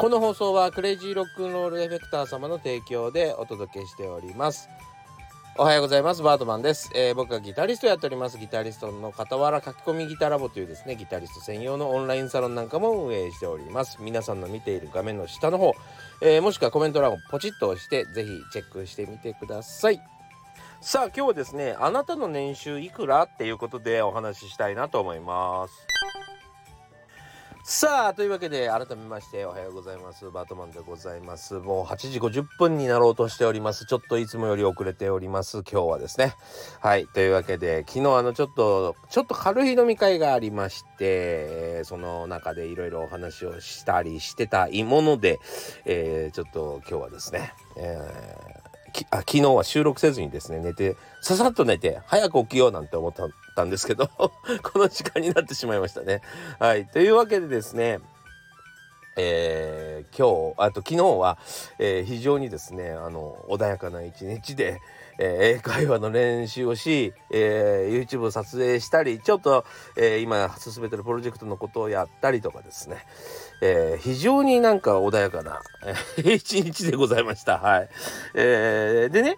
この放送はクレイジーロックンロールエフェクター様の提供でお届けしております。おはようございます。バートマンです、えー、僕はギタリストやっております。ギタリストの傍ら書き込みギタラボというですねギタリスト専用のオンラインサロンなんかも運営しております。皆さんの見ている画面の下の方、えー、もしくはコメント欄をポチッと押してぜひチェックしてみてください。さあ今日はですねあなたの年収いくら？っていうことでお話ししたいなと思います。さあというわけで改めましておはようございます。バートマンでございます。もう8時50分になろうとしております。ちょっといつもより遅れております。今日はですね。はい。というわけで昨日あのちょっとちょっと軽い飲み会がありましてその中でいろいろお話をしたりしてたいもので、えー、ちょっと今日はですね、えーあ昨日は収録せずにですね寝てささっと寝て早く起きようなんて思ったんですけど この時間になってしまいましたね。はいというわけでですねえー、今日あと昨日は、えー、非常にですねあの穏やかな一日で、えー、英会話の練習をし、えー、YouTube を撮影したりちょっと、えー、今進めてるプロジェクトのことをやったりとかですね、えー、非常になんか穏やかな、一日でございました。はい。えー、でね、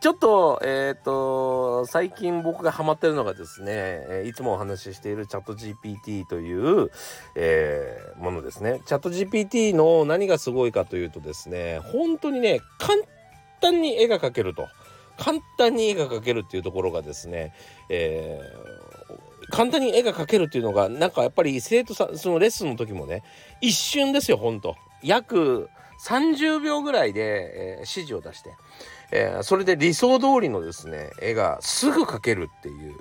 ちょっと、えっ、ー、と、最近僕がハマってるのがですね、いつもお話ししているチャット GPT という、えー、ものですね。チャット GPT の何がすごいかというとですね、本当にね、簡単に絵が描けると。簡単に絵が描けるっていうところがですね、えー、簡単に絵が描けるっていうのがなんかやっぱり生徒さんそのレッスンの時もね一瞬ですよほんと約30秒ぐらいで、えー、指示を出して、えー、それで理想通りのですね絵がすぐ描けるっていう。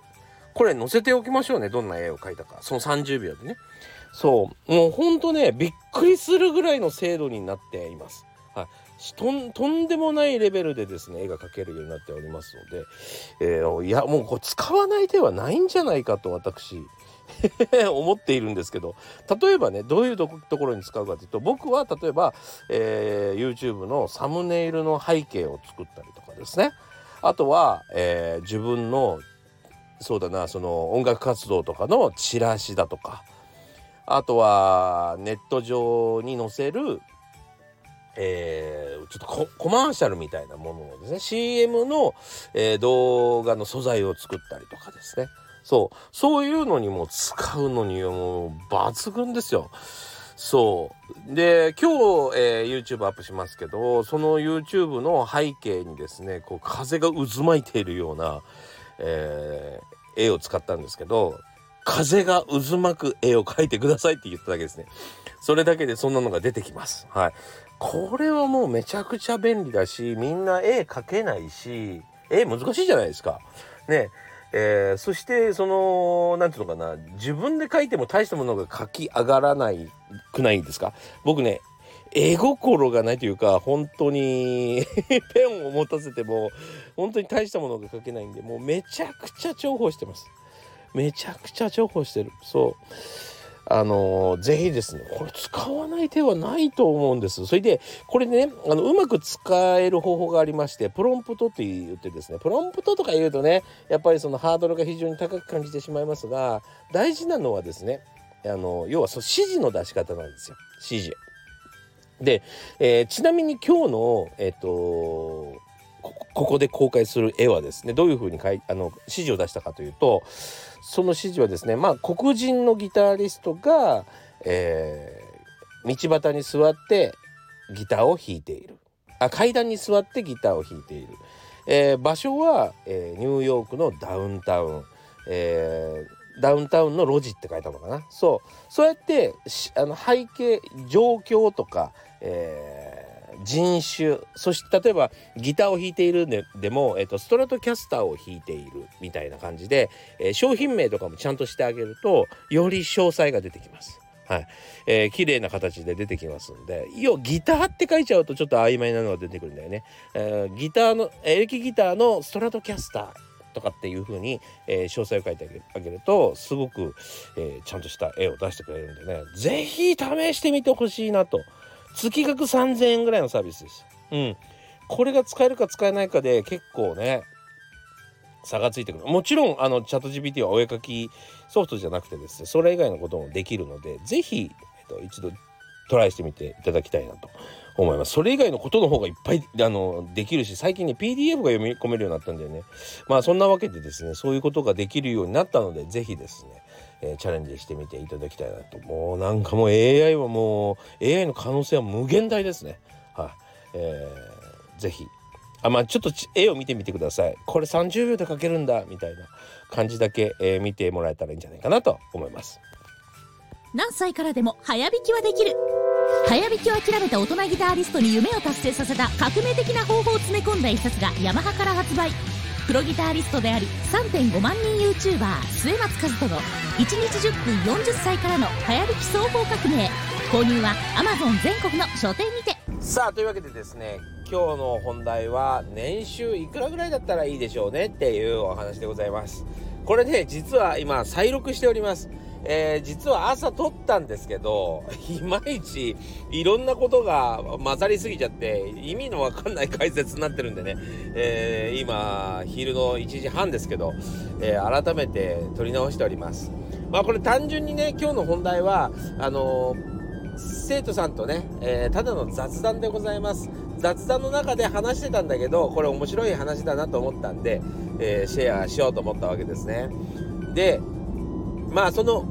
これ載せておきましょうねどんな絵を描いたか。その30秒でね。そう。もうほんとねびっくりするぐらいの精度になっています。はい、とんとんでもないレベルでですね絵が描けるようになっておりますので、えー、いやもうこれ使わない手はないんじゃないかと私 思っているんですけど例えばねどういうところに使うかというと僕は例えば、えー、YouTube のサムネイルの背景を作ったりとかですね。あとは、えー、自分のそうだなその音楽活動とかのチラシだとか。あとはネット上に載せるえー、ちょっとコマーシャルみたいなものをですね CM の、えー、動画の素材を作ったりとかですね。そうそういうのにも使うのにもう抜群ですよ。そうで今日、えー、YouTube アップしますけどその YouTube の背景にですねこう風が渦巻いているような、えー、絵を使ったんですけど風が渦巻く絵を描いてくださいって言っただけですね。それだけでそんなのが出てきます。はい。これはもうめちゃくちゃ便利だしみんな絵描けないし絵難しいじゃないですか。ねえー、そしてその何て言うのかな自分で書いても大したものが書き上がらないくないですか？僕ね絵心がないというか本当に ペンを持たせても本当に大したものが書けないんでもうめちゃくちゃ重宝してます。めちゃくちゃ重宝してる。そう。あのー、ぜひですね、これ使わない手はないと思うんです。それで、これね、あの、うまく使える方法がありまして、プロンプトって言ってですね、プロンプトとか言うとね、やっぱりそのハードルが非常に高く感じてしまいますが、大事なのはですね、あの、要はその指示の出し方なんですよ。指示。で、えー、ちなみに今日の、えっ、ー、とここで公開する絵はですねどういうふうにかいあの指示を出したかというとその指示はですねまあ黒人のギタリストが、えー、道端に座ってギターを弾いている。あ階段に座ってギターを弾いている、えー、場所は、えー、ニューヨークのダウンタウン、えー、ダウンタウンの路地って書いたのかな。そう。そうやってあの背景状況とか、えー人種そして例えばギターを弾いているででも、えーと、ストラトキャスターを弾いているみたいな感じで、えー、商品名とかもちゃんとしてあげるとより詳細が出てきます。はい、えー、綺麗な形で出てきますんで要ギターって書いちゃうとちょっと曖昧なのが出てくるんだよね。えー、ギターのエレキギターのストラトキャスターとかっていう風に、えー、詳細を書いてあげるとすごく、えー、ちゃんとした絵を出してくれるんでね是非試してみてほしいなと。月額3000円ぐらいのサービスです。うん。これが使えるか使えないかで結構ね、差がついてくる。もちろん、あの、チャット GPT はお絵かきソフトじゃなくてですね、それ以外のこともできるので、是非、えっと、一度トライしてみていただきたいなと思います。それ以外のことの方がいっぱいあのできるし最近ね PDF が読み込めるようになったんだよね。まあそんなわけでですねそういうことができるようになったので是非ですね、えー、チャレンジしてみていただきたいなともうなんかもう AI はもう AI の可能性は無限大ですね。はい、えー、ぜひあまあちょっと絵を見てみてください。これ30秒で描けるんだみたいな感じだけ、えー、見てもらえたらいいんじゃないかなと思います。何歳からでも早弾きはできる早弾きを諦めた大人ギタリストに夢を達成させた革命的な方法を詰め込んだ一冊がヤマハから発売プロギタリストであり3.5万人 YouTuber 末松和人の1日10分40歳からの早引き総合革命。購入は Amazon 全国の書店にて。さあというわけでですね今日の本題は年収いくらぐらいだったらいいでしょうねっていうお話でございます。これね実は今再録しておりますえー、実は朝撮ったんですけど、いまいちいろんなことが混ざりすぎちゃって、意味のわかんない解説になってるんでね、えー、今、昼の1時半ですけど、えー、改めて撮り直しております。まあこれ単純にね、今日の本題は、あの生徒さんとね、えただの雑談でございます。雑談の中で話してたんだけど、これ面白い話だなと思ったんで、えシェアしようと思ったわけですね。で、まあその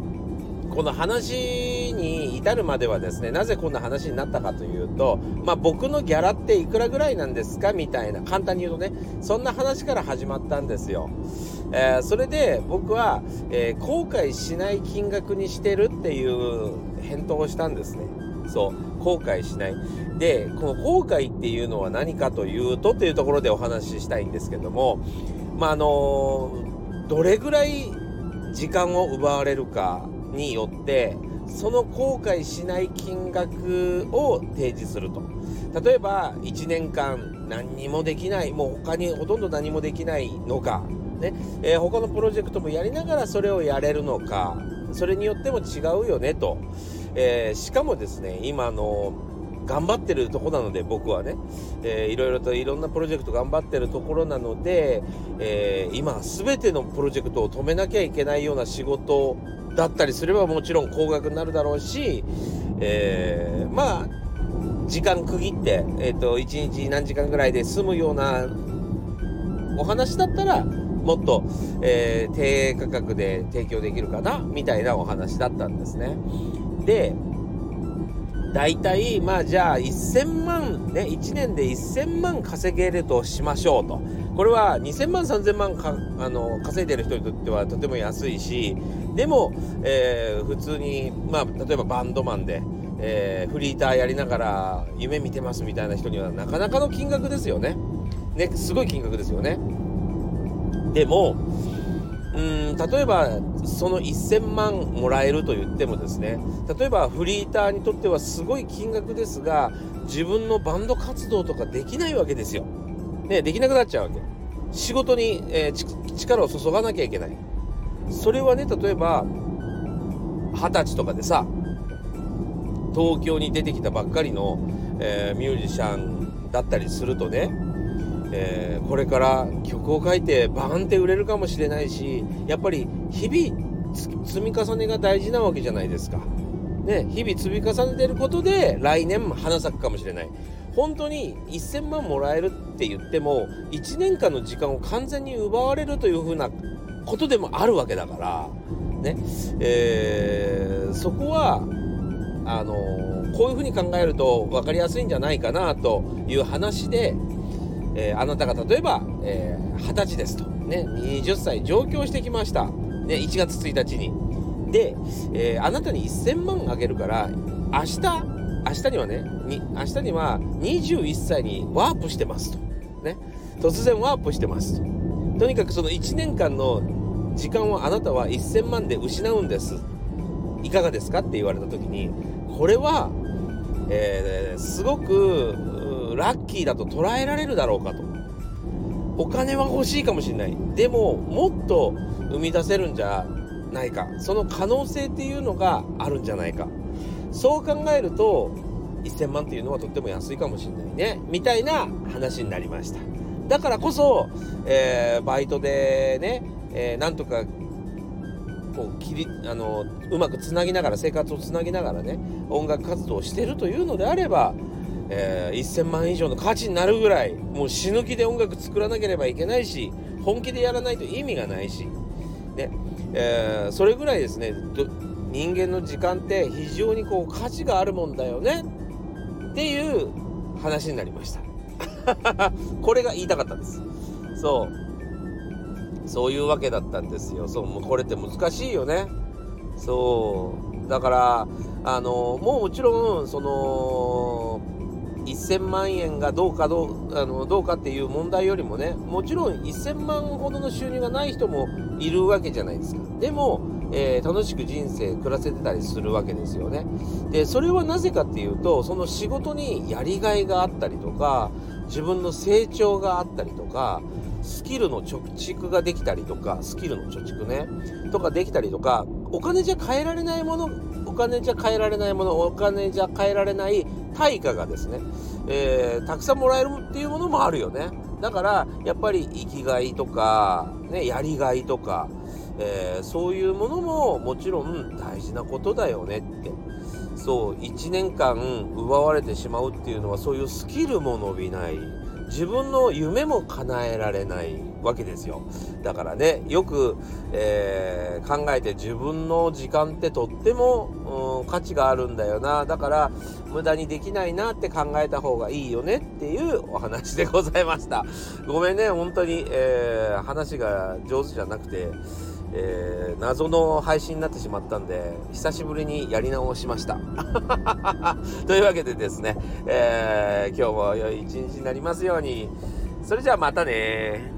この話に至るまではですねなぜこんな話になったかというと、まあ、僕のギャラっていくらぐらいなんですかみたいな簡単に言うとねそんな話から始まったんですよ。えー、それで僕は、えー、後悔しない金額にしてるっていう返答をしたんですね。そう後悔しない。でこの後悔っていうのは何かというとというところでお話ししたいんですけどもまああのどれぐらい時間を奪われるかによってその後悔しない金額を提示すると。例えば1年間何にもできないもう他にほとんど何もできないのか、ね。えー、他のプロジェクトもやりながらそれをやれるのかそれによっても違うよねと、えー、しかもですね今の頑張ってるとこなので僕はね、えー、いろいろといろんなプロジェクト頑張ってるところなので、えー、今全てのプロジェクトを止めなきゃいけないような仕事だったりすればもちろん高額になるだろうし、えー、まあ時間区切って、えーと、1日何時間ぐらいで済むようなお話だったらもっと、えー、低価格で提供できるかなみたいなお話だったんですね。で大体まあじゃあ1000万ね1年で1000万稼げるとしましょうと。これは2000万3000万かあの稼いでる人にとってはとても安いしでも、えー、普通にまあ例えばバンドマンで、えー、フリーターやりながら夢見てますみたいな人にはなかなかの金額ですよね。ねすごい金額ですよね。でもうん例えばその1000万もらえると言ってもですね例えばフリーターにとってはすごい金額ですが自分のバンド活動とかできないわけですよ。ね、できなくなっちゃうわけ。仕事に、えー、力を注がなきゃいけない。それはね例えば二十歳とかでさ東京に出てきたばっかりの、えー、ミュージシャンだったりするとねえー、これから曲を書いてバーンって売れるかもしれないしやっぱり日々積み重ねが大事なわけじゃないですか。ね、日々積み重ねてることで来年花咲くかもしれない。本当に1000万もらえるって言っても1年間の時間を完全に奪われるというふうなことでもあるわけだから、ねえー、そこはあの、こういうふうに考えると分かりやすいんじゃないかなという話でえー、あなたが例えば、えー、20歳ですと、ね、20歳上京してきました、ね、1月1日に。で、えー、あなたに1000万あげるから、明日、明日にはね、に明日には21歳にワープしてますと。ね、突然ワープしてますと。とにかくその1年間の時間をあなたは1000万で失うんです。いかがですかって言われた時に、これは、えー、すごくラッキーだと捉えられるだろうかと。お金は欲しいかもしれない。でももっと生み出せるんじゃないか。その可能性っていうのがあるんじゃないか。そう考えると1000万っていうのはとっても安いかもしれないね。みたいな話になりました。だからこそ、えー、バイトでね、えー、なんとかこう切りあのうまくつなぎながら生活をつなぎながらね音楽活動をしてるというのであれば、えー、1000万以上の価値になるぐらいもう死ぬ気で音楽作らなければいけないし本気でやらないと意味がないし、ねえー、それぐらいですね人間の時間って非常にこう価値があるもんだよねっていう話になりました。これが言いたかったんです。そう。そういうわけだったんですよ。そうもうこれって難しいよね。そう。だからあのもうもちろんその1000万円がどうかどうあのどうかっていう問題よりもねもちろん1000万ほどの収入がない人もいるわけじゃないですかでもえー、楽しく人生暮らせてたりするわけですよね。でそれはなぜかっていうとその仕事にやりがいがあったりとか自分の成長があったりとかスキルの貯蓄ができたりとかスキルの貯蓄ねとかできたりとかお金じゃ買えられないもの金じゃ買えられないものお金じゃ買えられない対価がですね、えー、たくさんもらえるっていうものもあるよね。だからやっぱり生きがいとか、ね、やりがいとかえー、そういうものももちろん大事なことだよねって。そう1年間奪われてしまうっていうのはそういうスキルも伸びない。自分の夢も叶えられない。わけですよ。だからねよく、えー、考えて自分の時間ってとっても、うん、価値があるんだよな。だから無駄にできないなって考えた方がいいよねっていうお話でございました。ごめんね本当に、えー、話が上手じゃなくてえー、謎の配信になってしまったんで久しぶりにやり直しました。というわけでですね、えー、今日も良い一日になりますように。それじゃあまたね。